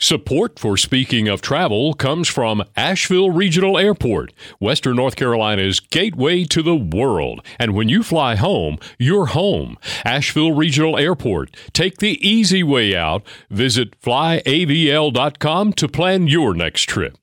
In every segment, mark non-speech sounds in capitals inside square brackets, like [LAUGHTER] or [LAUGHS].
Support for Speaking of Travel comes from Asheville Regional Airport, Western North Carolina's gateway to the world. And when you fly home, you're home. Asheville Regional Airport. Take the easy way out. Visit flyavl.com to plan your next trip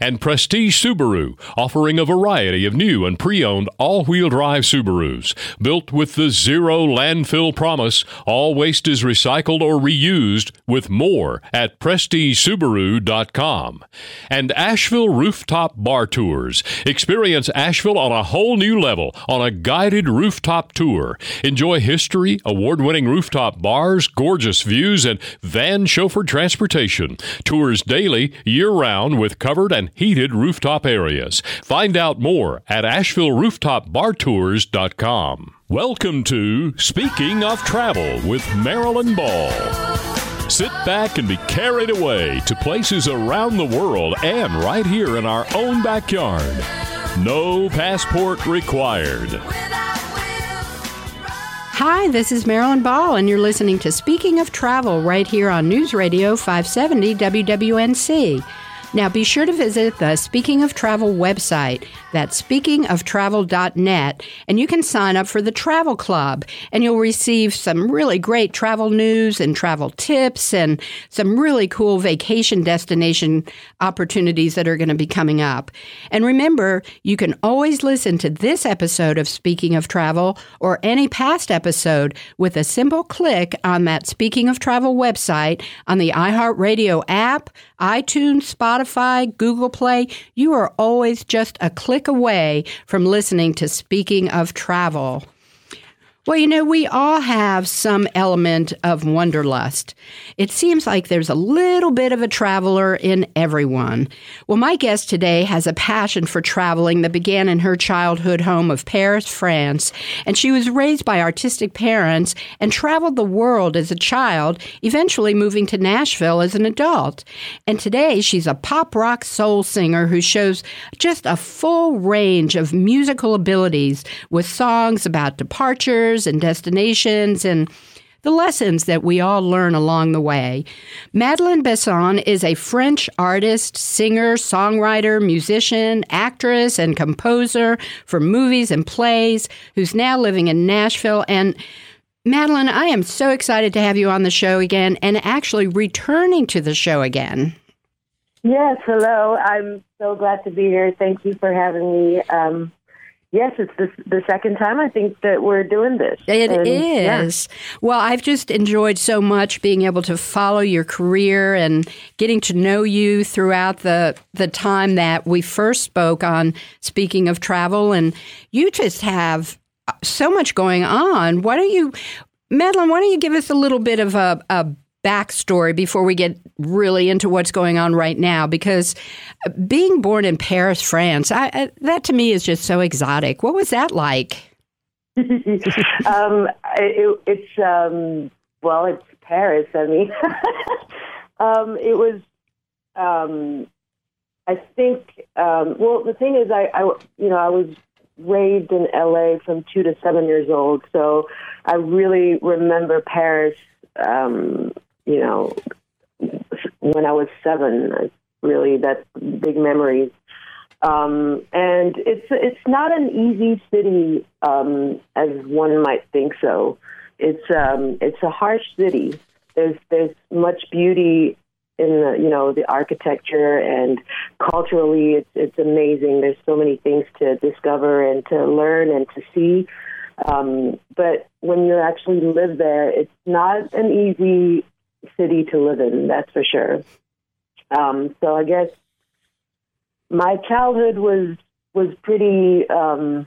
and Prestige Subaru, offering a variety of new and pre owned all wheel drive Subarus. Built with the zero landfill promise, all waste is recycled or reused, with more at PrestigeSubaru.com. And Asheville Rooftop Bar Tours. Experience Asheville on a whole new level on a guided rooftop tour. Enjoy history, award winning rooftop bars, gorgeous views, and van chauffeured transportation. Tours daily, year round, with covered covered and heated rooftop areas. Find out more at AshevilleRooftopBarTours.com. Welcome to Speaking of Travel with Marilyn Ball. Sit back and be carried away to places around the world and right here in our own backyard. No passport required. Hi, this is Marilyn Ball, and you're listening to Speaking of Travel right here on News Radio 570 WWNC. Now be sure to visit the Speaking of Travel website. That's speakingoftravel.net, and you can sign up for the Travel Club, and you'll receive some really great travel news and travel tips and some really cool vacation destination opportunities that are going to be coming up. And remember, you can always listen to this episode of Speaking of Travel or any past episode with a simple click on that Speaking of Travel website on the iHeartRadio app, iTunes, Spotify, Google Play, you are always just a click away from listening to Speaking of Travel. Well, you know, we all have some element of wanderlust. It seems like there's a little bit of a traveler in everyone. Well, my guest today has a passion for traveling that began in her childhood home of Paris, France, and she was raised by artistic parents and traveled the world as a child, eventually moving to Nashville as an adult. And today she's a pop rock soul singer who shows just a full range of musical abilities with songs about departure and destinations and the lessons that we all learn along the way. Madeleine Besson is a French artist, singer, songwriter, musician, actress, and composer for movies and plays who's now living in Nashville. And Madeleine, I am so excited to have you on the show again and actually returning to the show again. Yes, hello. I'm so glad to be here. Thank you for having me. Um, Yes, it's the, the second time I think that we're doing this. It and, is. Yeah. Well, I've just enjoyed so much being able to follow your career and getting to know you throughout the the time that we first spoke on speaking of travel and you just have so much going on. Why don't you Madeleine, why don't you give us a little bit of a, a backstory before we get really into what's going on right now because being born in Paris, France, I, I, that to me is just so exotic. What was that like? [LAUGHS] um, it, it's um, well, it's Paris. I mean, [LAUGHS] um, it was. Um, I think. Um, well, the thing is, I, I, you know, I was raised in LA from two to seven years old, so I really remember Paris um, you know, when I was seven. Really, that big memories. Um, and it's it's not an easy city um, as one might think so. It's um, it's a harsh city. There's there's much beauty in the you know the architecture and culturally it's it's amazing. There's so many things to discover and to learn and to see. Um, but when you actually live there, it's not an easy city to live in, that's for sure. Um, so I guess my childhood was was pretty um,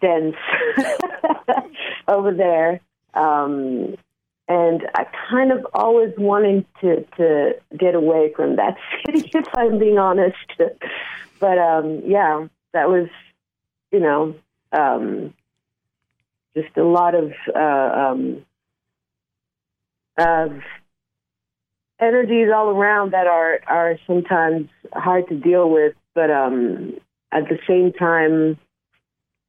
dense [LAUGHS] over there, um, and I kind of always wanted to to get away from that [LAUGHS] city, if I'm being honest. but um, yeah, that was, you know, um, just a lot of uh, um, of energies all around that are are sometimes hard to deal with, but um, at the same time,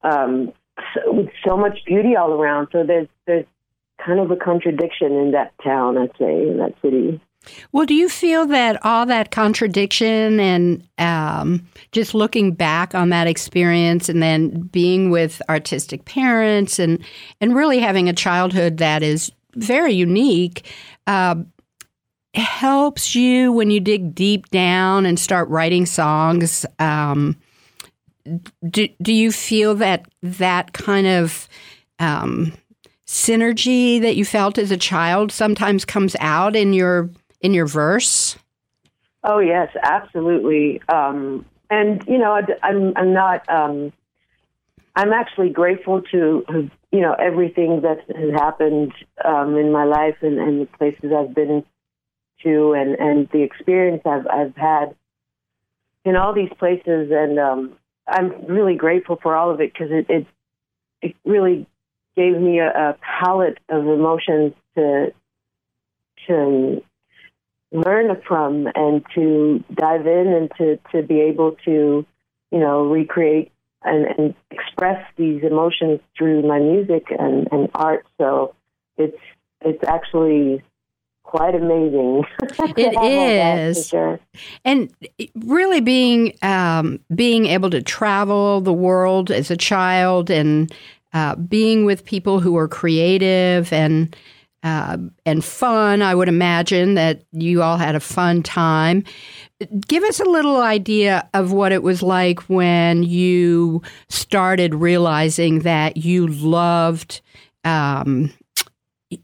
um, so, with so much beauty all around. So there's there's kind of a contradiction in that town, I'd say, in that city. Well, do you feel that all that contradiction and um, just looking back on that experience and then being with artistic parents and, and really having a childhood that is very unique uh, helps you when you dig deep down and start writing songs? Um, do, do you feel that that kind of um, synergy that you felt as a child sometimes comes out in your in your verse? Oh yes, absolutely. Um, and you know, I, I'm I'm not. Um, I'm actually grateful to you know everything that has happened um, in my life and, and the places I've been to and and the experience I've I've had in all these places and um, I'm really grateful for all of it because it, it it really gave me a, a palette of emotions to to learn from and to dive in and to, to be able to, you know, recreate and, and express these emotions through my music and, and art. So it's it's actually quite amazing. [LAUGHS] it is, sure. and really being um, being able to travel the world as a child and uh, being with people who are creative and uh, and fun. I would imagine that you all had a fun time. Give us a little idea of what it was like when you started realizing that you loved um,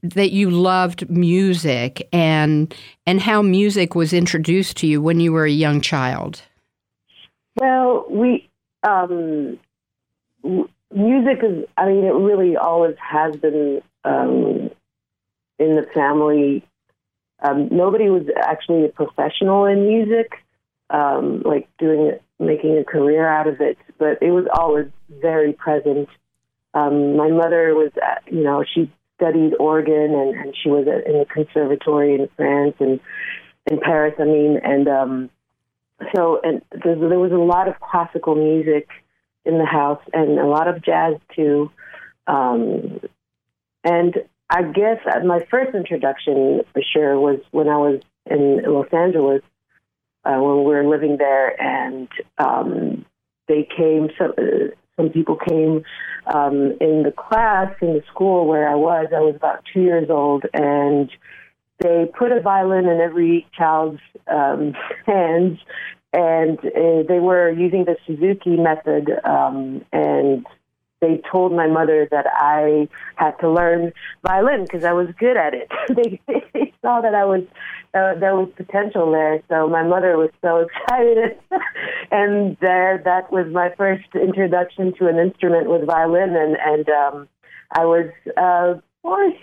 that you loved music and and how music was introduced to you when you were a young child. Well, we um, music is. I mean, it really always has been. Um, in the family, um, nobody was actually a professional in music, um, like doing it, making a career out of it. But it was always very present. Um, my mother was, at, you know, she studied organ and, and she was at, in the conservatory in France and in Paris. I mean, and um, so and there, there was a lot of classical music in the house and a lot of jazz too. Um, and I guess my first introduction for sure was when I was in Los Angeles uh, when we were living there, and um, they came. Some uh, some people came um, in the class in the school where I was. I was about two years old, and they put a violin in every child's um, [LAUGHS] hands, and uh, they were using the Suzuki method, um, and they told my mother that I had to learn violin because I was good at it. [LAUGHS] they, they saw that I was uh, there was potential there, so my mother was so [LAUGHS] excited, and there that was my first introduction to an instrument with violin, and and um, I was uh, forced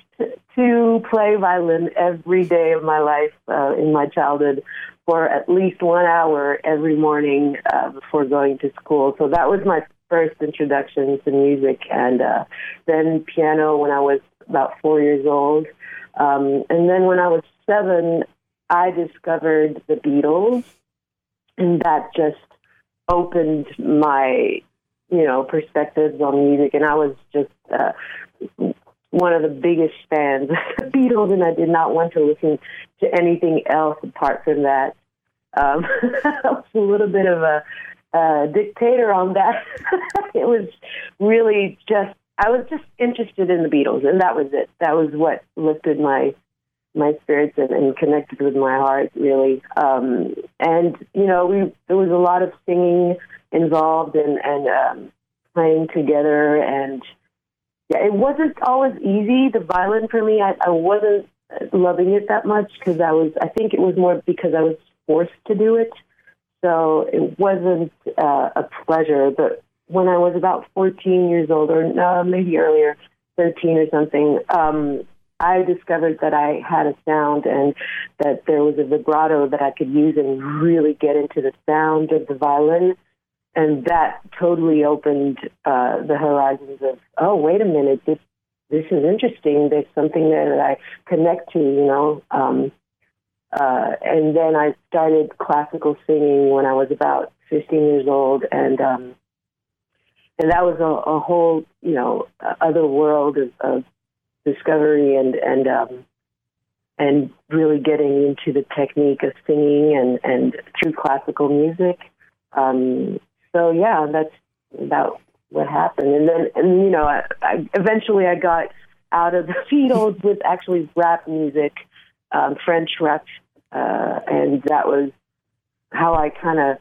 to play violin every day of my life uh, in my childhood for at least one hour every morning uh, before going to school. So that was my first introduction to music, and uh, then piano when I was about four years old. Um, and then when I was seven, I discovered the Beatles, and that just opened my, you know, perspectives on music. And I was just uh, one of the biggest fans of the Beatles, and I did not want to listen to anything else apart from that. Um, [LAUGHS] I was a little bit of a uh, dictator on that. [LAUGHS] it was really just I was just interested in the Beatles, and that was it. That was what lifted my my spirits and, and connected with my heart, really. Um, and you know, we there was a lot of singing involved and and um, playing together, and yeah, it wasn't always easy. The violin for me, I, I wasn't loving it that much because I was. I think it was more because I was forced to do it. So it wasn't uh, a pleasure. But when I was about 14 years old, or uh, maybe earlier, 13 or something, um, I discovered that I had a sound and that there was a vibrato that I could use and really get into the sound of the violin. And that totally opened uh, the horizons of, oh, wait a minute, this this is interesting. There's something there that I connect to, you know. Um, uh, and then I started classical singing when I was about 15 years old, and um, and that was a, a whole, you know, other world of, of discovery and and um, and really getting into the technique of singing and and through classical music. Um, so yeah, that's about what happened. And then and you know, I, I, eventually I got out of the [LAUGHS] Beatles with actually rap music, um, French rap, uh, and that was how I kind of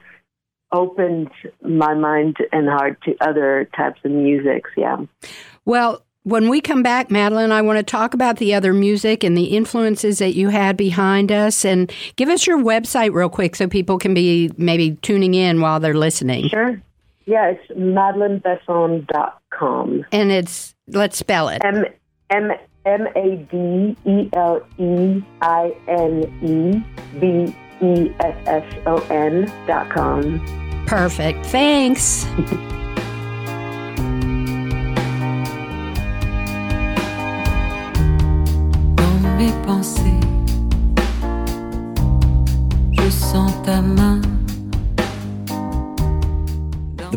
opened my mind and heart to other types of musics. Yeah. Well, when we come back, Madeleine, I want to talk about the other music and the influences that you had behind us and give us your website real quick so people can be maybe tuning in while they're listening. Sure. Yeah, it's madeleinebesson.com. And it's, let's spell it. M M M A D E L E I N E B E S S O N dot com. Perfect. Thanks. Dans mes pensées, je sens ta main.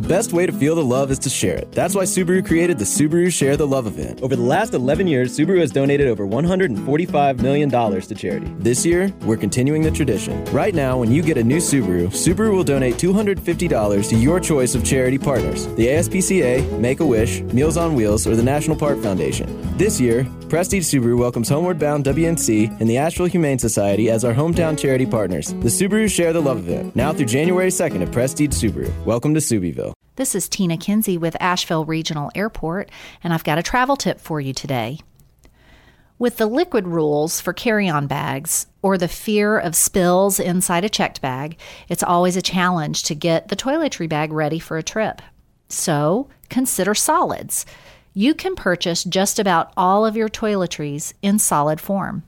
Best way to feel the love is to share it. That's why Subaru created the Subaru Share the Love event. Over the last 11 years, Subaru has donated over $145 million to charity. This year, we're continuing the tradition. Right now, when you get a new Subaru, Subaru will donate $250 to your choice of charity partners the ASPCA, Make a Wish, Meals on Wheels, or the National Park Foundation. This year, Prestige Subaru welcomes Homeward Bound WNC and the Asheville Humane Society as our hometown charity partners. The Subaru Share the Love event, now through January 2nd at Prestige Subaru. Welcome to Subieville. This is Tina Kinsey with Asheville Regional Airport, and I've got a travel tip for you today. With the liquid rules for carry on bags or the fear of spills inside a checked bag, it's always a challenge to get the toiletry bag ready for a trip. So consider solids. You can purchase just about all of your toiletries in solid form.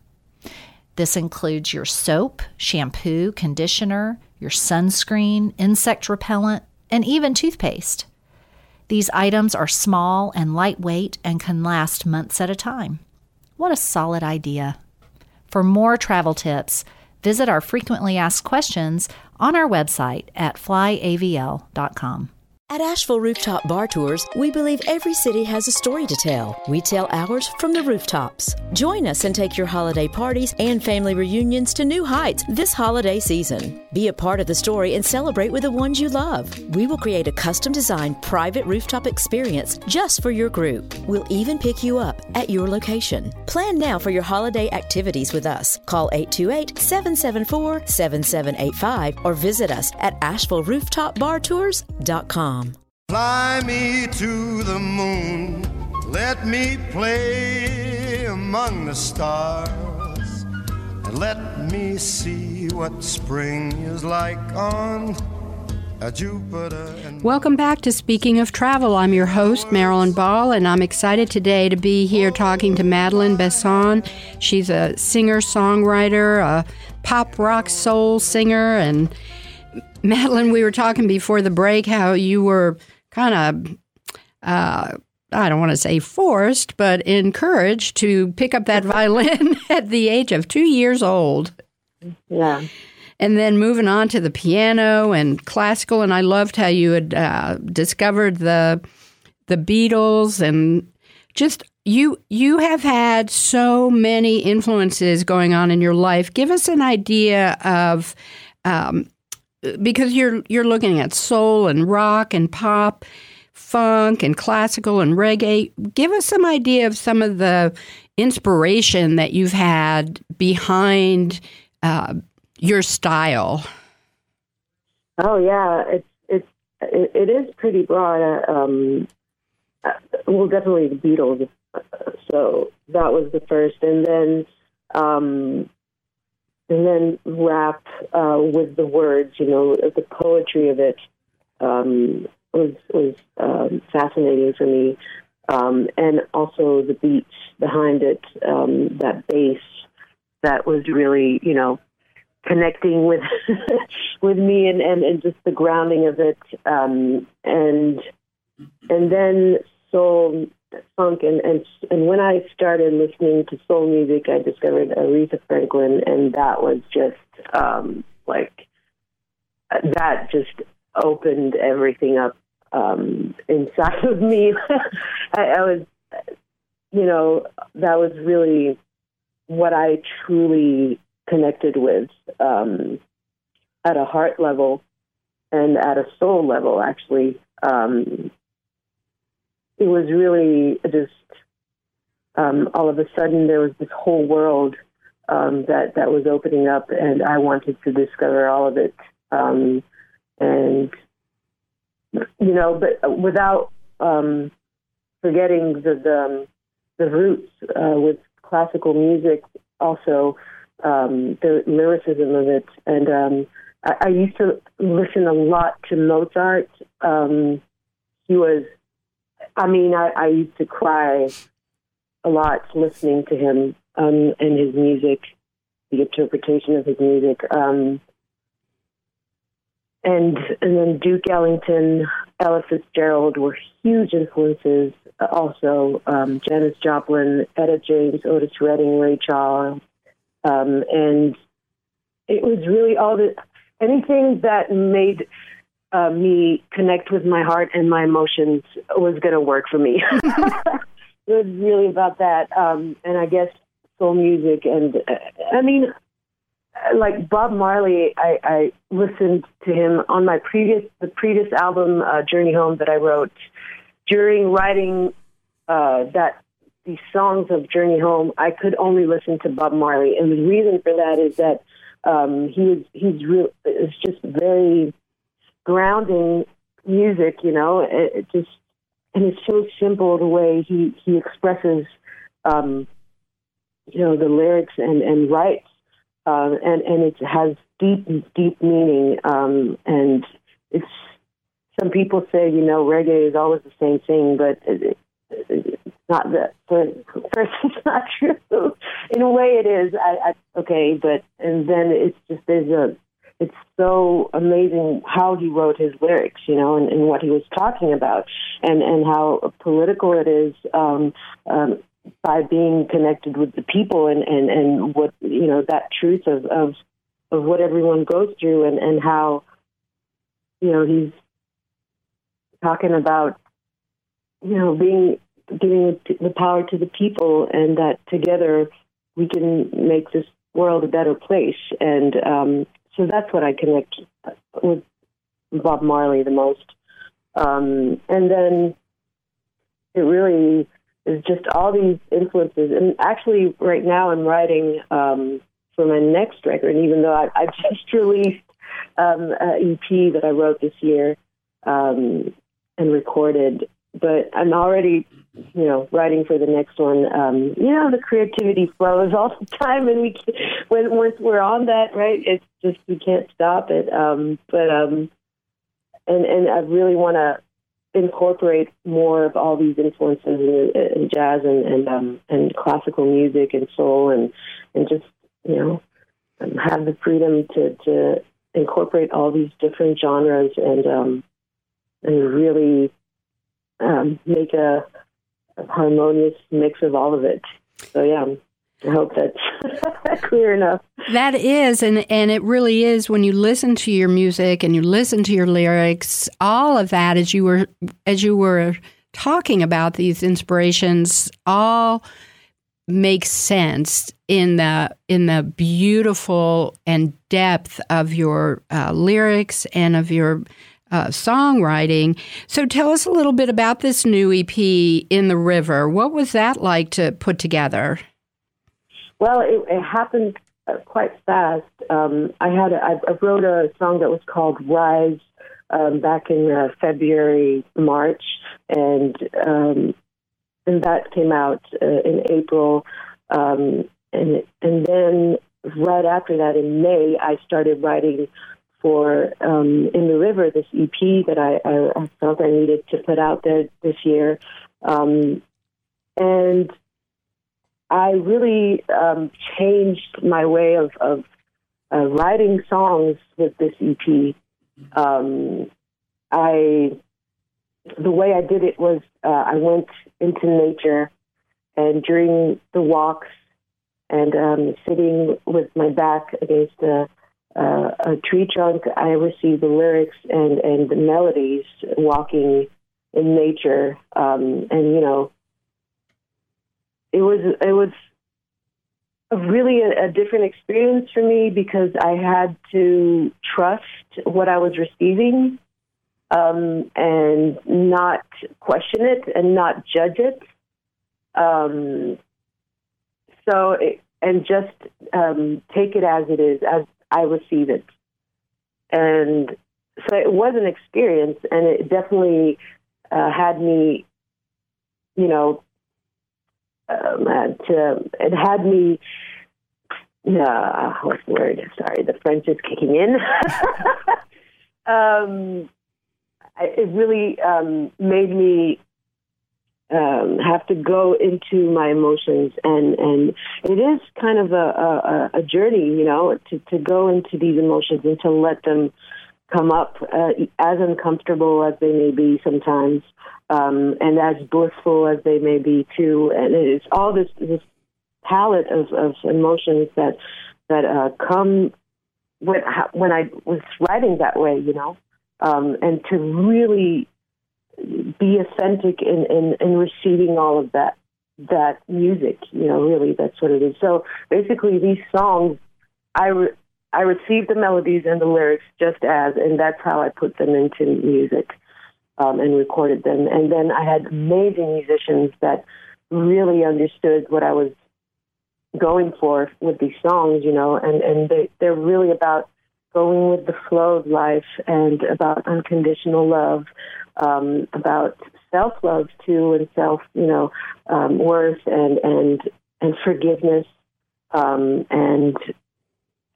This includes your soap, shampoo, conditioner, your sunscreen, insect repellent, and even toothpaste. These items are small and lightweight and can last months at a time. What a solid idea! For more travel tips, visit our frequently asked questions on our website at flyavl.com. At Asheville Rooftop Bar Tours, we believe every city has a story to tell. We tell ours from the rooftops. Join us and take your holiday parties and family reunions to new heights this holiday season. Be a part of the story and celebrate with the ones you love. We will create a custom designed private rooftop experience just for your group. We'll even pick you up at your location. Plan now for your holiday activities with us. Call 828 774 7785 or visit us at AshevilleRooftopBarTours.com. Fly me to the moon, let me play among the stars, and let me see what spring is like on Welcome back to Speaking of Travel. I'm your host, Marilyn Ball, and I'm excited today to be here talking to Madeleine Besson. She's a singer songwriter, a pop rock soul singer. And Madeleine, we were talking before the break how you were kind of. Uh, I don't want to say forced, but encouraged to pick up that [LAUGHS] violin [LAUGHS] at the age of two years old. Yeah. And then moving on to the piano and classical, and I loved how you had uh, discovered the the Beatles and just you you have had so many influences going on in your life. Give us an idea of um, because you're you're looking at soul and rock and pop, funk and classical and reggae. Give us some idea of some of the inspiration that you've had behind uh, your style. Oh yeah, it's it's it, is pretty broad. Uh, um, uh, well, definitely the Beatles. Uh, So that was the first, and then um, and then rap uh, with the words. You know, the poetry of it um, was was um, fascinating for me, um, and also the beats behind it. Um, that bass that was really, you know, connecting with [LAUGHS] with me and, and, and just the grounding of it um, and and then soul funk and, and and when I started listening to soul music I discovered Aretha Franklin and that was just um, like that just opened everything up um, inside of me [LAUGHS] I, I was you know that was really what I truly connected with um, at a heart level and at a soul level, actually. Um, it was really just um, all of a sudden there was this whole world um, that that was opening up, and I wanted to discover all of it. Um, and you know, but without um, forgetting the the, the roots uh, with classical music, also um, the lyricism of it, and um, I, I used to listen a lot to Mozart. Um, he was, I mean, I, I used to cry a lot listening to him um, and his music, the interpretation of his music. Um, and and then Duke Ellington, Ella Fitzgerald were huge influences. Also, um, Janis Joplin, Etta James, Otis Redding, Ray Charles, um, and it was really all the anything that made uh, me connect with my heart and my emotions was going to work for me. [LAUGHS] it was really about that, um, and I guess soul music. And uh, I mean, like Bob Marley, I, I listened to him on my previous the previous album, uh, Journey Home, that I wrote during writing uh, that these songs of Journey Home. I could only listen to Bob Marley, and the reason for that is that um, he is he's real. It's just very grounding music, you know. It, it just and it's so simple the way he he expresses, um, you know, the lyrics and and writes uh, and and it has deep deep meaning. Um, and it's some people say you know reggae is always the same thing, but it, it, it's not that. For first, [LAUGHS] it's not true. In a way, it is. I, I, okay, but and then it's just there's a. It's so amazing how he wrote his lyrics, you know, and, and what he was talking about, and and how political it is. Um, um, by being connected with the people and, and, and what you know that truth of, of of what everyone goes through and, and how you know he's talking about you know being giving the power to the people and that together we can make this world a better place and um, so that's what I connect with Bob Marley the most um, and then it really is just all these influences. And actually, right now, I'm writing um, for my next record. And even though I, I just [LAUGHS] released um, an EP that I wrote this year um, and recorded, but I'm already, you know, writing for the next one. Um, you know, the creativity flows all the time, and we can, when once we're on that, right? It's just we can't stop it. Um, but um, and and I really want to incorporate more of all these influences in, in jazz and and, um, and classical music and soul and and just you know um, have the freedom to to incorporate all these different genres and um, and really um, make a, a harmonious mix of all of it. So yeah, I hope that's [LAUGHS] clear enough. That is, and and it really is when you listen to your music and you listen to your lyrics, all of that as you were as you were talking about these inspirations, all makes sense in the in the beautiful and depth of your uh, lyrics and of your uh, songwriting. So tell us a little bit about this new EP, In the River. What was that like to put together? Well, it, it happened uh, quite fast. Um, I had a, I wrote a song that was called Rise um, back in uh, February, March, and um, and that came out uh, in April. Um, and and then right after that, in May, I started writing for um, In the River, this EP that I, I, I felt I needed to put out there this year. Um, and I really um, changed my way of, of uh, writing songs with this EP. Um, I the way I did it was uh, I went into nature, and during the walks and um, sitting with my back against a, uh, a tree trunk, I received the lyrics and and the melodies walking in nature, um, and you know it was it was really a, a different experience for me because I had to trust what I was receiving um, and not question it and not judge it. Um, so, it, and just um, take it as it is, as I receive it. And so it was an experience, and it definitely uh, had me, you know, um, to, it had me. Uh, what's the word? Sorry, the French is kicking in. [LAUGHS] um, it really um, made me um, have to go into my emotions, and and it is kind of a, a, a journey, you know, to to go into these emotions and to let them come up, uh, as uncomfortable as they may be sometimes, um, and as blissful as they may be too. And it's all this this palette of, of emotions that that uh, come when when I was writing that way, you know, um, and to really be authentic in, in, in receiving all of that that music. You know, really, that's what it is. So basically, these songs, I re- I received the melodies and the lyrics just as, and that's how I put them into music um, and recorded them. And then I had amazing musicians that really understood what I was going for with these songs, you know, and and they they're really about going with the flow of life and about unconditional love, um, about self love too, and self you know um, worth and and and forgiveness, um, and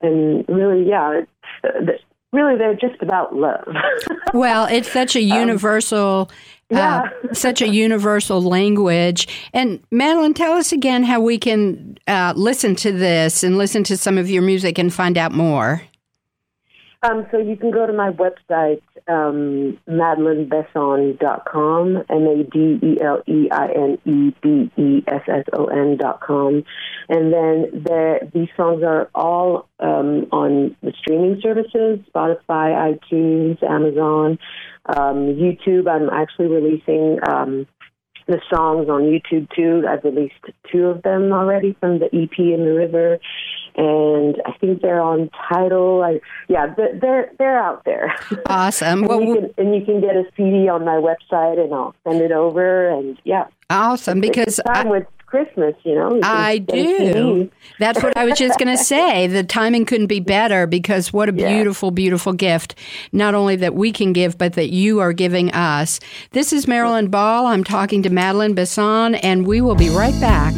and really yeah, it's, really they're just about love. [LAUGHS] well, it's such a um, universal. Um, yeah. Uh, such a universal language. And Madeleine, tell us again how we can uh, listen to this and listen to some of your music and find out more. Um, so you can go to my website, um, madeleinebesson.com, M-A-D-E-L-E-I-N-E-B-E-S-S-O-N dot com. And then there, these songs are all um, on the streaming services, Spotify, iTunes, Amazon, um, YouTube. I'm actually releasing um, the songs on YouTube too. I've released two of them already from the EP in the river, and I think they're on Tidal. I, yeah, they're they're out there. Awesome. [LAUGHS] and, well, you can, and you can get a CD on my website, and I'll send it over. And yeah, awesome. Because time I, with Christmas, you know. You I do. That's what I was just going [LAUGHS] to say. The timing couldn't be better because what a yeah. beautiful, beautiful gift, not only that we can give, but that you are giving us. This is Marilyn Ball. I'm talking to Madeleine Besson, and we will be right back.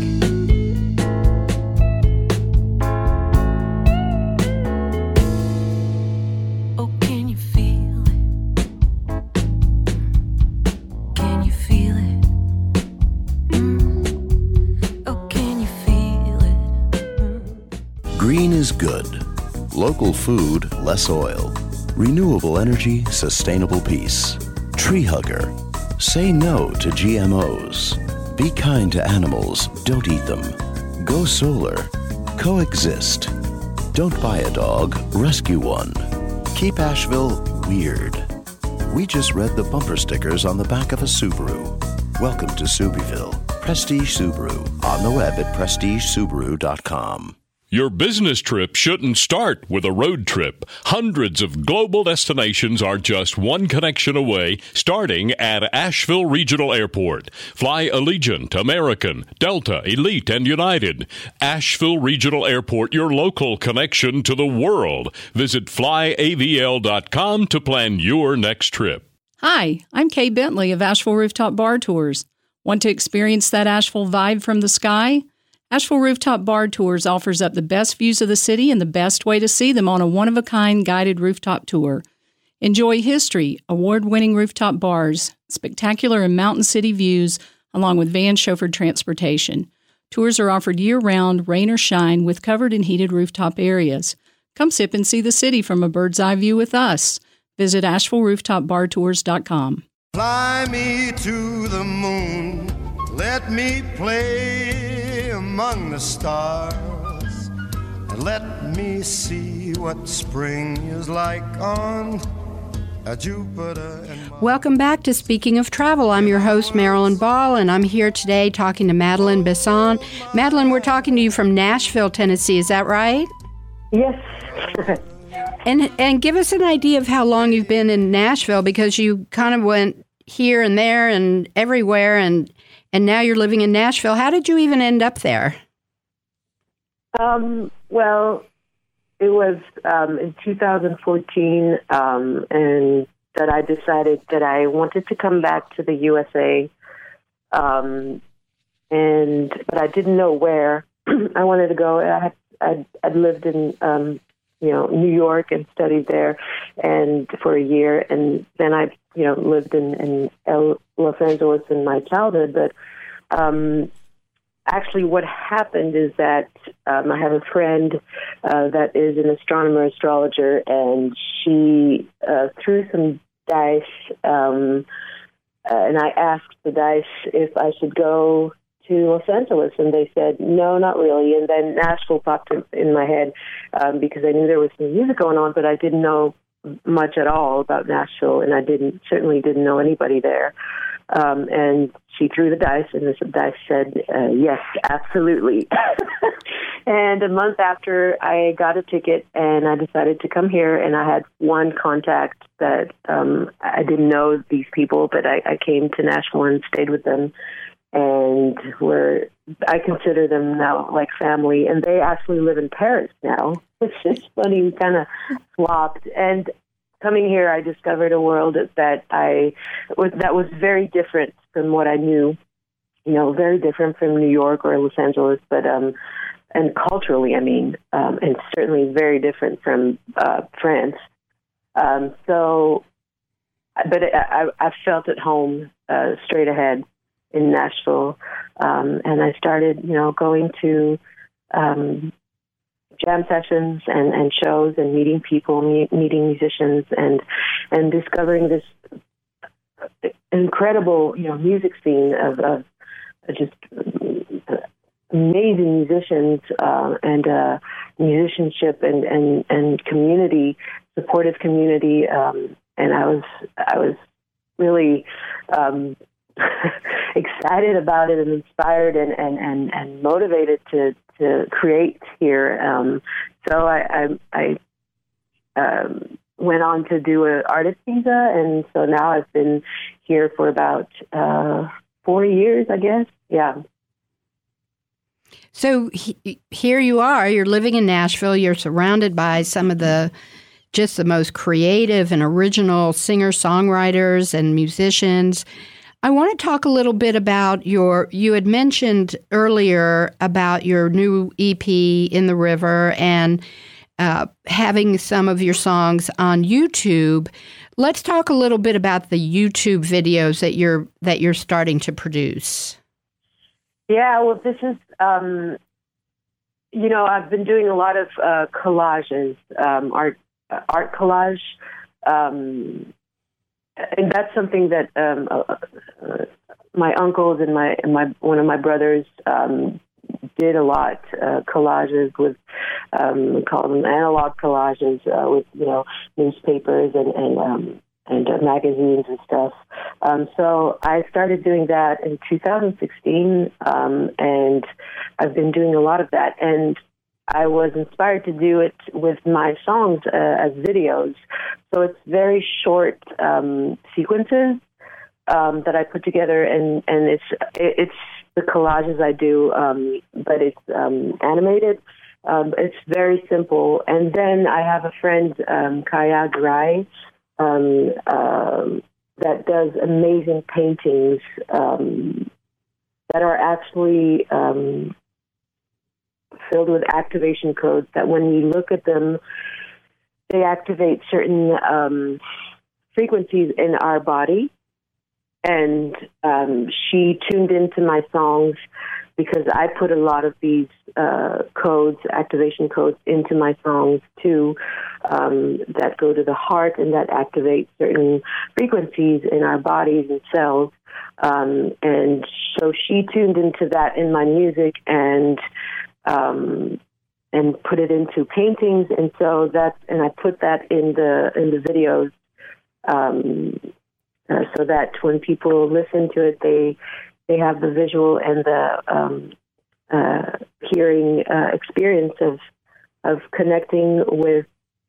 Local food, less oil. Renewable energy, sustainable peace. Tree hugger. Say no to GMOs. Be kind to animals, don't eat them. Go solar. Coexist. Don't buy a dog, rescue one. Keep Asheville weird. We just read the bumper stickers on the back of a Subaru. Welcome to Subieville, Prestige Subaru. On the web at prestigesubaru.com. Your business trip shouldn't start with a road trip. Hundreds of global destinations are just one connection away, starting at Asheville Regional Airport. Fly Allegiant, American, Delta, Elite, and United. Asheville Regional Airport, your local connection to the world. Visit flyavl.com to plan your next trip. Hi, I'm Kay Bentley of Asheville Rooftop Bar Tours. Want to experience that Asheville vibe from the sky? Asheville Rooftop Bar Tours offers up the best views of the city and the best way to see them on a one of a kind guided rooftop tour. Enjoy history, award winning rooftop bars, spectacular and mountain city views, along with van chauffeured transportation. Tours are offered year round, rain or shine, with covered and heated rooftop areas. Come sip and see the city from a bird's eye view with us. Visit AshevilleRooftopBarTours.com. Fly me to the moon, let me play among the stars and let me see what spring is like on a Jupiter and Welcome back to Speaking of Travel. I'm your host, Marilyn Ball, and I'm here today talking to Madeleine Besson. Madeleine, we're talking to you from Nashville, Tennessee. Is that right? Yes. [LAUGHS] And and give us an idea of how long you've been in Nashville because you kind of went here and there and everywhere and and now you're living in Nashville. How did you even end up there? Um, well, it was um, in 2014, um, and that I decided that I wanted to come back to the USA, um, and but I didn't know where [CLEARS THROAT] I wanted to go. I had I'd, I'd lived in um, you know New York and studied there, and for a year, and then I you know lived in in Los Angeles in my childhood, but. Um, actually what happened is that um, I have a friend uh, that is an astronomer astrologer, and she uh, threw some dice, um, uh, and I asked the dice if I should go to Los Angeles, and they said no, not really. And then Nashville popped in, in my head um, because I knew there was some music going on, but I didn't know much at all about Nashville, and I didn't certainly didn't know anybody there. Um, and she threw the dice, and the dice said, uh, "Yes, absolutely." [LAUGHS] and a month after, I got a ticket, and I decided to come here. And I had one contact that um, I didn't know these people, but I, I came to Nashville and stayed with them, and we're I consider them now like family. And they actually live in Paris now, [LAUGHS] which just funny. We kind of swapped, and coming here, I discovered a world that I was that was very different from what I knew. You know, very different from New York or Los Angeles, but um, and culturally, I mean, um, and certainly very different from uh, France. Um, so, but I, I felt at home uh, straight ahead in Nashville, um, and I started, you know, going to um, jam sessions and, and shows and meeting people, meet, meeting musicians, and and discovering this incredible you know music scene of, of just amazing musicians uh, and uh, musicianship and, and and community supportive community um, and I was I was really um, [LAUGHS] excited about it and inspired and, and, and, and motivated to, to create here. Um, so I, I, I um, went on to do an artist visa, and so now I've been here for about uh, four years, I guess. Yeah. So he, here you are. You're living in Nashville. You're surrounded by some of the just the most creative and original singer songwriters and musicians. I want to talk a little bit about your. You had mentioned earlier about your new EP, In the River, and uh, having some of your songs on YouTube. Let's talk a little bit about the YouTube videos that you're that you're starting to produce. Yeah, well, this is, um, you know, I've been doing a lot of uh, collages, um, art art collage. Um, and that's something that um, uh, uh, my uncles and my and my one of my brothers um, did a lot uh, collages with um, we call them analog collages uh, with you know newspapers and and um, and uh, magazines and stuff. Um, so I started doing that in 2016, um, and I've been doing a lot of that. And I was inspired to do it with my songs uh, as videos. So it's very short um, sequences um, that I put together, and and it's it's the collages I do, um, but it's um, animated. Um, it's very simple. And then I have a friend, um, Kaya um, that does amazing paintings that are actually filled with activation codes that when we look at them, they activate certain um, frequencies in our body. And um, she tuned into my songs because I put a lot of these uh, codes, activation codes, into my songs too, um, that go to the heart and that activate certain frequencies in our bodies and cells. Um, and so she tuned into that in my music, and um, and put it into paintings, and so that's and I put that in the in the videos um, uh, so that when people listen to it, they they have the visual and the um, uh, hearing uh, experience of of connecting with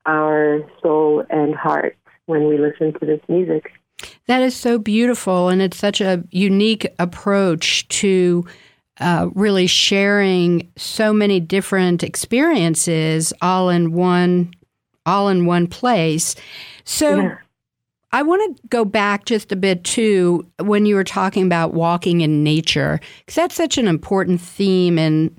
our soul and heart when we listen to this music. That is so beautiful, and it's such a unique approach to uh, really sharing so many different experiences all in one, all in one place. So. Yeah. I want to go back just a bit to when you were talking about walking in nature, because that's such an important theme in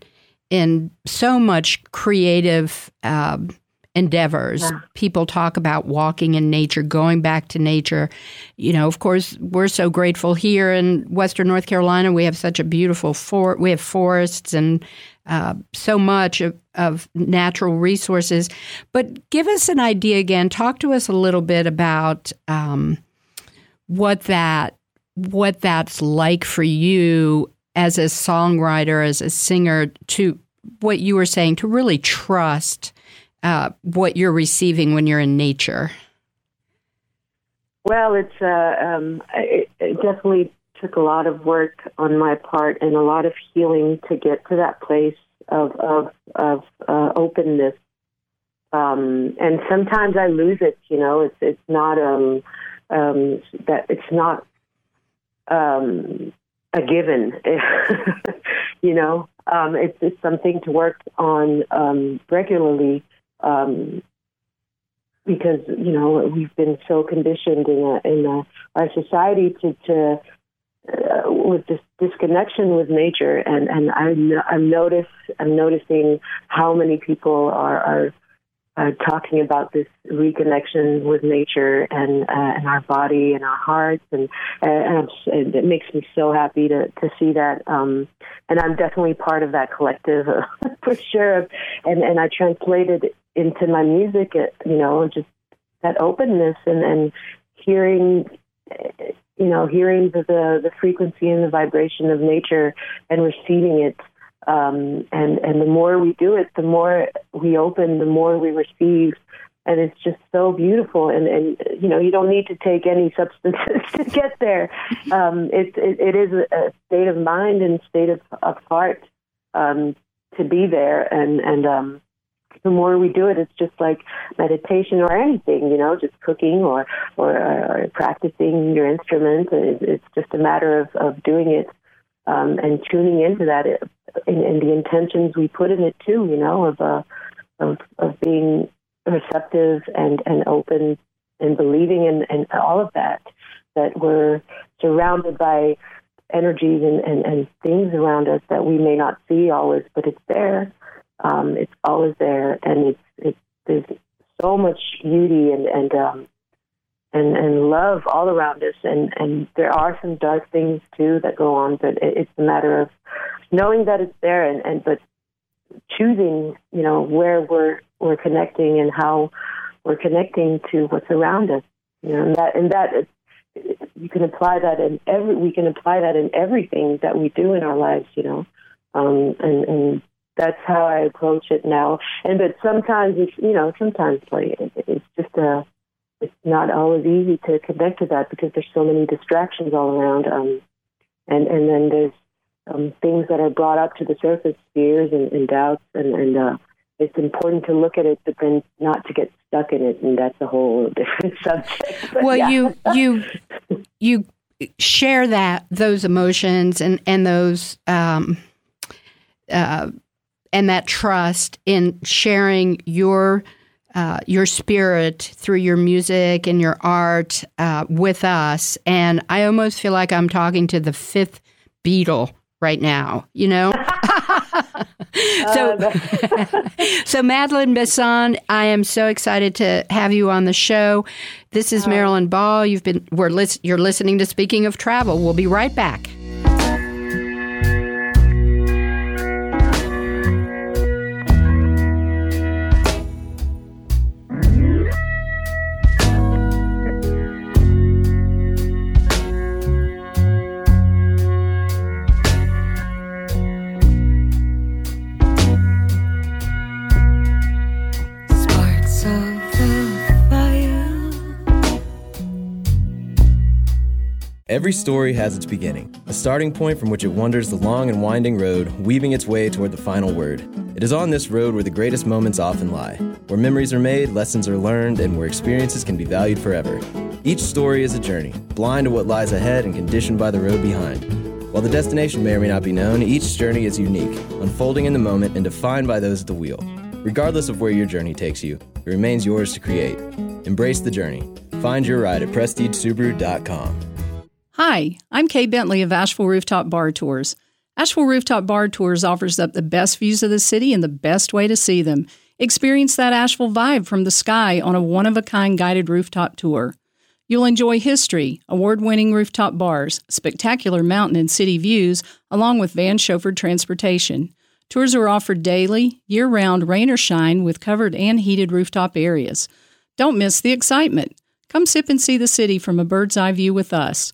in so much creative um, endeavors. Yeah. People talk about walking in nature, going back to nature. You know, of course, we're so grateful here in Western North Carolina. We have such a beautiful for we have forests and uh, so much of, of natural resources. But give us an idea again. Talk to us a little bit about um, what that what that's like for you as a songwriter, as a singer, to what you were saying, to really trust uh, what you're receiving when you're in nature? Well, it's uh, um, it, it definitely took a lot of work on my part and a lot of healing to get to that place of of of uh, openness. Um, and sometimes I lose it. You know, it's it's not um, um, that it's not um, a given. [LAUGHS] you know, um, it's, it's something to work on um, regularly um, because you know we've been so conditioned in a, in a, our society to, to uh, with this disconnection with nature, and and I'm I'm notice I'm noticing how many people are are uh, talking about this reconnection with nature and uh, and our body and our hearts, and and, and, it makes me so happy to to see that. Um, and I'm definitely part of that collective [LAUGHS] for sure. And and I translated into my music, you know, just that openness and and hearing you know hearing the, the the frequency and the vibration of nature and receiving it um, and and the more we do it, the more we open, the more we receive, and it's just so beautiful. And and you know you don't need to take any substances [LAUGHS] to get there. Um, it, it it is a state of mind and state of, of heart um, to be there, and and um, the more we do it, it's just like meditation or anything, you know, just cooking or or, or practicing your instrument. It's just a matter of, of doing it um, and tuning into that and, and, the intentions we put in it too, you know, of uh, of of being receptive and and open and believing in and all of that. That we're surrounded by energies and, and, and things around us that we may not see always, but it's there. Um, it's always there, and it's it's there's so much beauty and and um, and and love all around us and and there are some dark things too that go on but it, it's a matter of knowing that it's there and and but choosing you know where we're we're connecting and how we're connecting to what's around us you know and that and that you can apply that in every we can apply that in everything that we do in our lives you know um and and that's how I approach it now and but sometimes it's you know sometimes like it's just a it's not always easy to connect to that because there's so many distractions all around. Um, and and then there's um, things that are brought up to the surface, fears and, and doubts, and, and uh, it's important to look at it, but then not to get stuck in it, and that's a whole [LAUGHS] different subject. But well, yeah. you you [LAUGHS] you share that those emotions and and those um, uh, and that trust in sharing your uh, your spirit through your music and your art uh, with us. And I almost feel like I'm talking to the fifth Beatle right now, you know? [LAUGHS] [LAUGHS] so, [LAUGHS] so Madeleine Besson, I am so excited to have you on the show. This is Marilyn Ball. You've been we're lis- you're listening to Speaking of Travel. We'll be right back. Every story has its beginning, a starting point from which it wanders the long and winding road, weaving its way toward the final word. It is on this road where the greatest moments often lie, where memories are made, lessons are learned, and where experiences can be valued forever. Each story is a journey, blind to what lies ahead and conditioned by the road behind. While the destination may or may not be known, each journey is unique, unfolding in the moment and defined by those at the wheel. Regardless of where your journey takes you, it remains yours to create. Embrace the journey. Find your ride at PrestigeSubaru.com. Hi, I'm Kay Bentley of Asheville Rooftop Bar Tours. Asheville Rooftop Bar Tours offers up the best views of the city and the best way to see them. Experience that Asheville vibe from the sky on a one of a kind guided rooftop tour. You'll enjoy history, award winning rooftop bars, spectacular mountain and city views, along with van chauffeured transportation. Tours are offered daily, year round, rain or shine, with covered and heated rooftop areas. Don't miss the excitement. Come sip and see the city from a bird's eye view with us.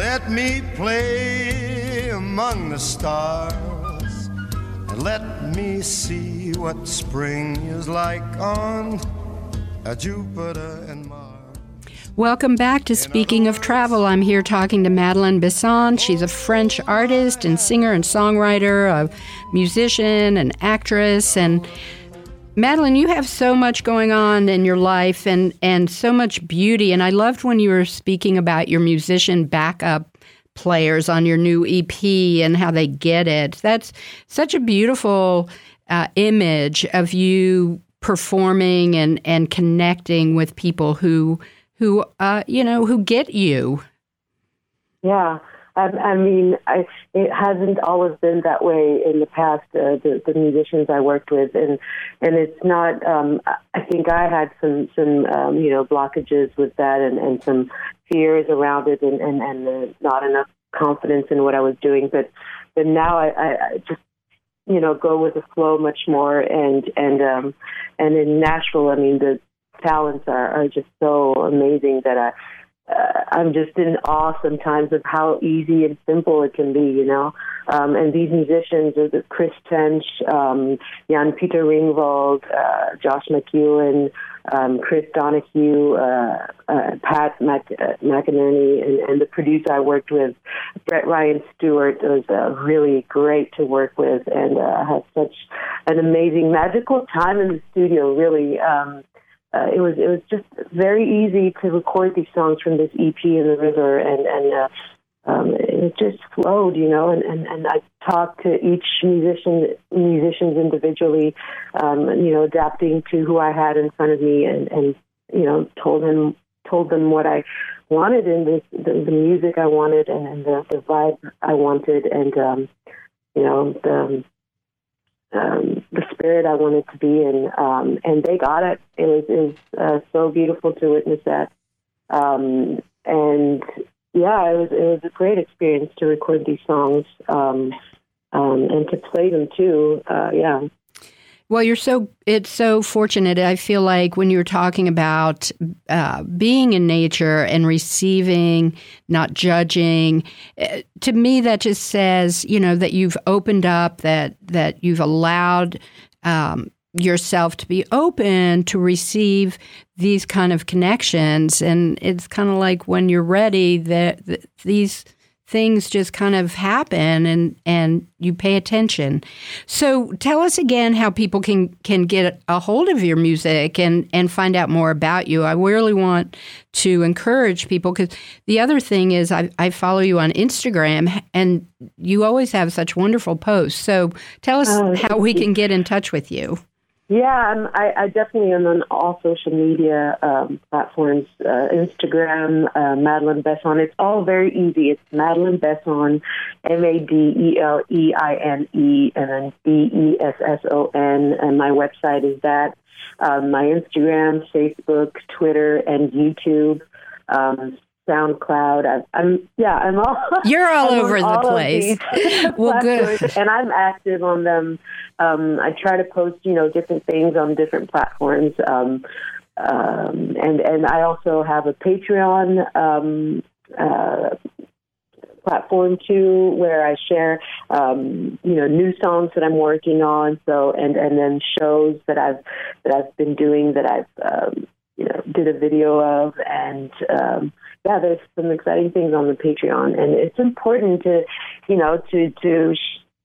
let me play among the stars, and let me see what spring is like on a Jupiter and Mars. Welcome back to Speaking of Travel. I'm here talking to Madeleine Besson. She's a French artist and singer and songwriter, a musician, an actress, and Madeleine, you have so much going on in your life and, and so much beauty. And I loved when you were speaking about your musician backup players on your new EP and how they get it. That's such a beautiful uh, image of you performing and, and connecting with people who who uh, you know who get you. Yeah. Um, I mean, I, it hasn't always been that way in the past. Uh, the, the musicians I worked with, and and it's not. Um, I think I had some some um, you know blockages with that, and, and some fears around it, and and, and uh, not enough confidence in what I was doing. But but now I, I, I just you know go with the flow much more, and and um, and in Nashville, I mean the talents are, are just so amazing that I uh, I'm just in awe sometimes of how easy and simple it can be, you know. Um, and these musicians the Chris Tench, um, Jan Peter Ringwald, uh, Josh McEwen, um, Chris Donahue, uh, uh, Pat Mac- uh, McInerney, and, and the producer I worked with, Brett Ryan Stewart, was uh, really great to work with and uh, had such an amazing, magical time in the studio, really. Um, uh, it was it was just very easy to record these songs from this EP in the river, and and uh, um, it just flowed, you know. And, and and I talked to each musician musicians individually, um, you know, adapting to who I had in front of me, and and you know, told him told them what I wanted in this the, the music I wanted, and, and the the vibe I wanted, and um, you know the um, the spirit I wanted to be in, um, and they got it. It was, it was uh, so beautiful to witness that, um, and yeah, it was it was a great experience to record these songs um, um, and to play them too. Uh, yeah. Well, you're so it's so fortunate. I feel like when you're talking about uh, being in nature and receiving, not judging, uh, to me that just says you know that you've opened up, that that you've allowed um, yourself to be open to receive these kind of connections, and it's kind of like when you're ready that, that these things just kind of happen and and you pay attention. So tell us again how people can can get a hold of your music and and find out more about you. I really want to encourage people because the other thing is I, I follow you on Instagram and you always have such wonderful posts. So tell us Oh, how we can get in touch with you. Yeah, I'm, I, I definitely am on all social media um, platforms. Uh, Instagram, uh, Madeleine Besson. It's all very easy. It's Madeleine Besson, M A D E L E I N E, and then B E S S O N. And my website is that. Um, my Instagram, Facebook, Twitter, and YouTube. Um, SoundCloud. I've, I'm yeah, I'm all. You're all [LAUGHS] I'm over the all place. [LAUGHS] [LAUGHS] Well, good. and I'm active on them. Um, I try to post, you know, different things on different platforms. Um, um, and and I also have a Patreon um, uh, platform too, where I share, um, you know, new songs that I'm working on. So and and then shows that I've that I've been doing that I've um, you know did a video of, and um, yeah, there's some exciting things on the Patreon, and it's important to, you know, to to.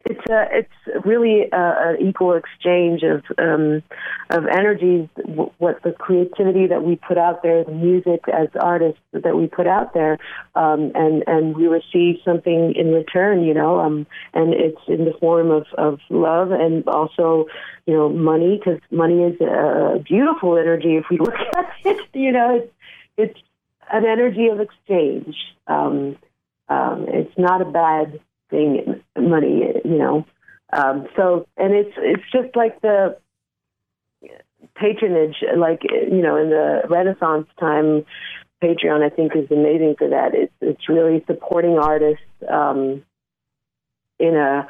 It's a, it's really an equal exchange of um, of energies. What the creativity that we put out there, the music as artists that we put out there, um, and and we receive something in return. You know, um, and it's in the form of of love and also, you know, money because money is a beautiful energy if we [LAUGHS] look at it. You know, it's it's an energy of exchange. Um, um, it's not a bad thing, money, you know. Um, so, and it's it's just like the patronage, like you know, in the Renaissance time, Patreon I think is amazing for that. It's it's really supporting artists um, in a,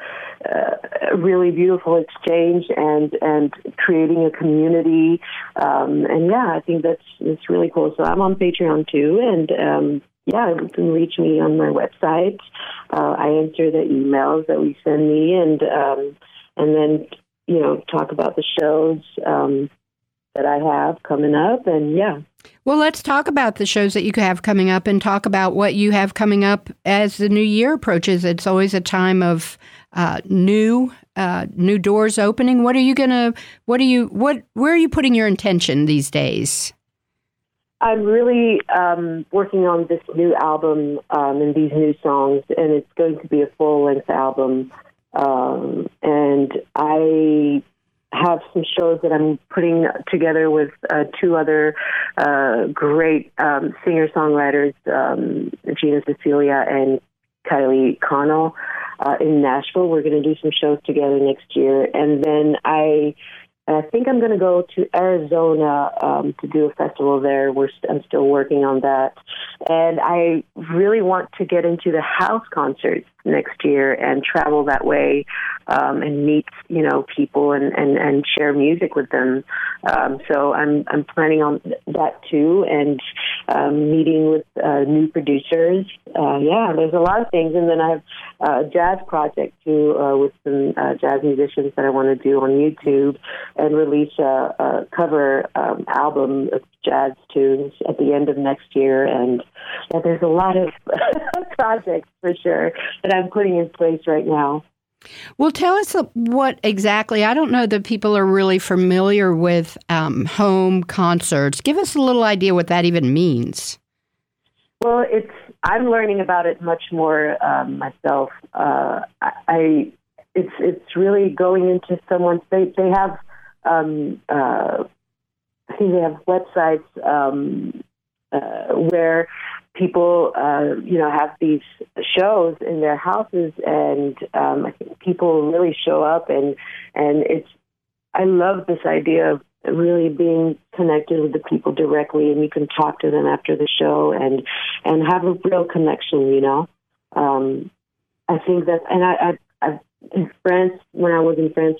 a really beautiful exchange and and creating a community. Um, and yeah, I think that's it's really cool. So I'm on Patreon too, and um, yeah, you can reach me on my website. Uh, I answer the emails that we send me, and um, and then you know talk about the shows um, that I have coming up, and yeah. Well, let's talk about the shows that you have coming up and talk about what you have coming up as the new year approaches. It's always a time of uh, new uh, new doors opening. What are you gonna? What are you? What? Where are you putting your intention these days? I'm really um, working on this new album um, and these new songs, and it's going to be a full length album. Um, and I have some shows that I'm putting together with uh, two other uh, great um, singer songwriters, um, Gina Cecilia and Kylie Connell, uh, in Nashville. We're going to do some shows together next year, and then I. I think I'm going to go to Arizona um, to do a festival there. We're st- I'm still working on that, and I really want to get into the house concerts next year and travel that way um, and meet you know people and, and, and share music with them. Um, so I'm I'm planning on that too, and um, meeting with uh, new producers. Uh, yeah, there's a lot of things, and then I have a jazz project too uh, with some uh, jazz musicians that I want to do on YouTube and release a, a cover um, album of jazz tunes at the end of next year. And yeah, there's a lot of [LAUGHS] projects for sure that I'm putting in place right now. Well, tell us what exactly. I don't know that people are really familiar with um, home concerts. Give us a little idea what that even means. Well, it's I'm learning about it much more um, myself. Uh, I it's it's really going into someone's. They they have um, uh, I think they have websites um, uh, where people uh, you know have these shows in their houses, and um, I think people really show up, and and it's I love this idea of really being connected with the people directly, and you can talk to them after the show, and and have a real connection. You know, um, I think that, and I, I, I in France when I was in France,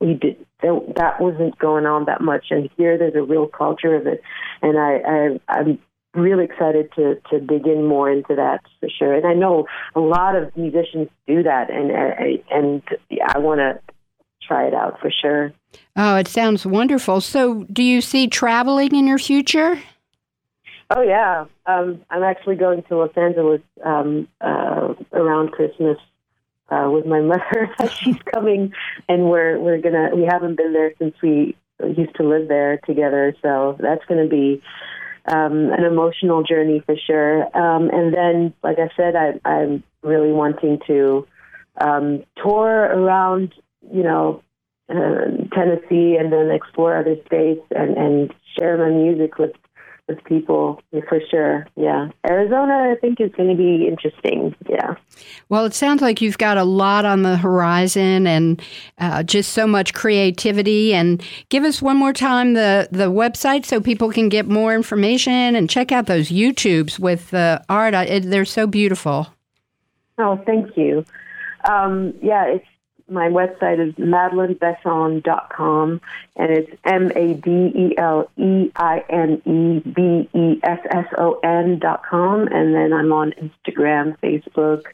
we did that, that wasn't going on that much, and here there's a real culture of it, and I, I I'm really excited to to dig in more into that for sure. And I know a lot of musicians do that, and and, and I want to try it out for sure. Oh, it sounds wonderful. So, do you see traveling in your future? Oh yeah, um, I'm actually going to Los Angeles um, uh, around Christmas uh, with my mother. [LAUGHS] She's coming, and we're we're gonna. We haven't been there since we used to live there together, so that's to be um, an emotional journey for sure. Um, and then, like I said, I, I'm really wanting to um, tour around, you know, uh, Tennessee and then explore other states and, and share my music with with people for sure. Yeah, Arizona, I think is going to be interesting. Yeah. Well, it sounds like you've got a lot on the horizon and uh, just so much creativity. And give us one more time the the website so people can get more information and check out those YouTubes with the art. It, they're so beautiful. Oh, thank you. Um, yeah, it's my website is madeleinebesson.com and it's M A D E L E I N E B E S S O N dot com. And then I'm on Instagram, Facebook,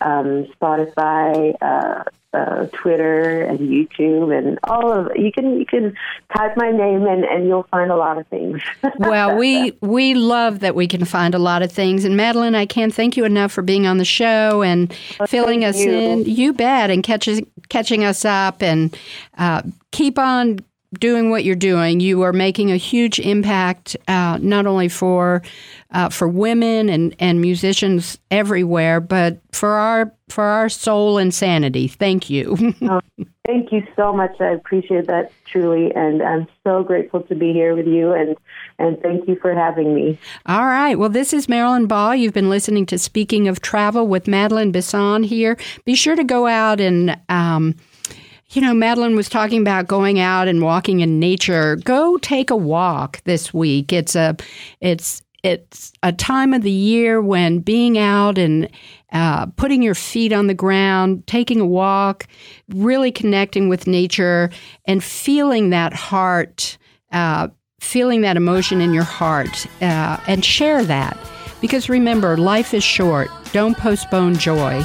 um, Spotify, uh, uh, Twitter and YouTube and all of you can you can type my name and, and you'll find a lot of things. [LAUGHS] well, we we love that we can find a lot of things. And Madeleine, I can't thank you enough for being on the show and well, filling us you. in. You bet, and catching catching us up and uh, keep on doing what you're doing, you are making a huge impact uh, not only for uh, for women and, and musicians everywhere, but for our for our soul and sanity. Thank you. [LAUGHS] oh, thank you so much. I appreciate that truly, and I'm so grateful to be here with you. and And thank you for having me. All right. Well, this is Marilyn Ball. You've been listening to Speaking of Travel with Madeleine Besson here. Be sure to go out and. Um, you know, Madeleine was talking about going out and walking in nature. Go take a walk this week. It's a, it's it's a time of the year when being out and uh, putting your feet on the ground, taking a walk, really connecting with nature, and feeling that heart, uh, feeling that emotion in your heart, uh, and share that. Because remember, life is short. Don't postpone joy.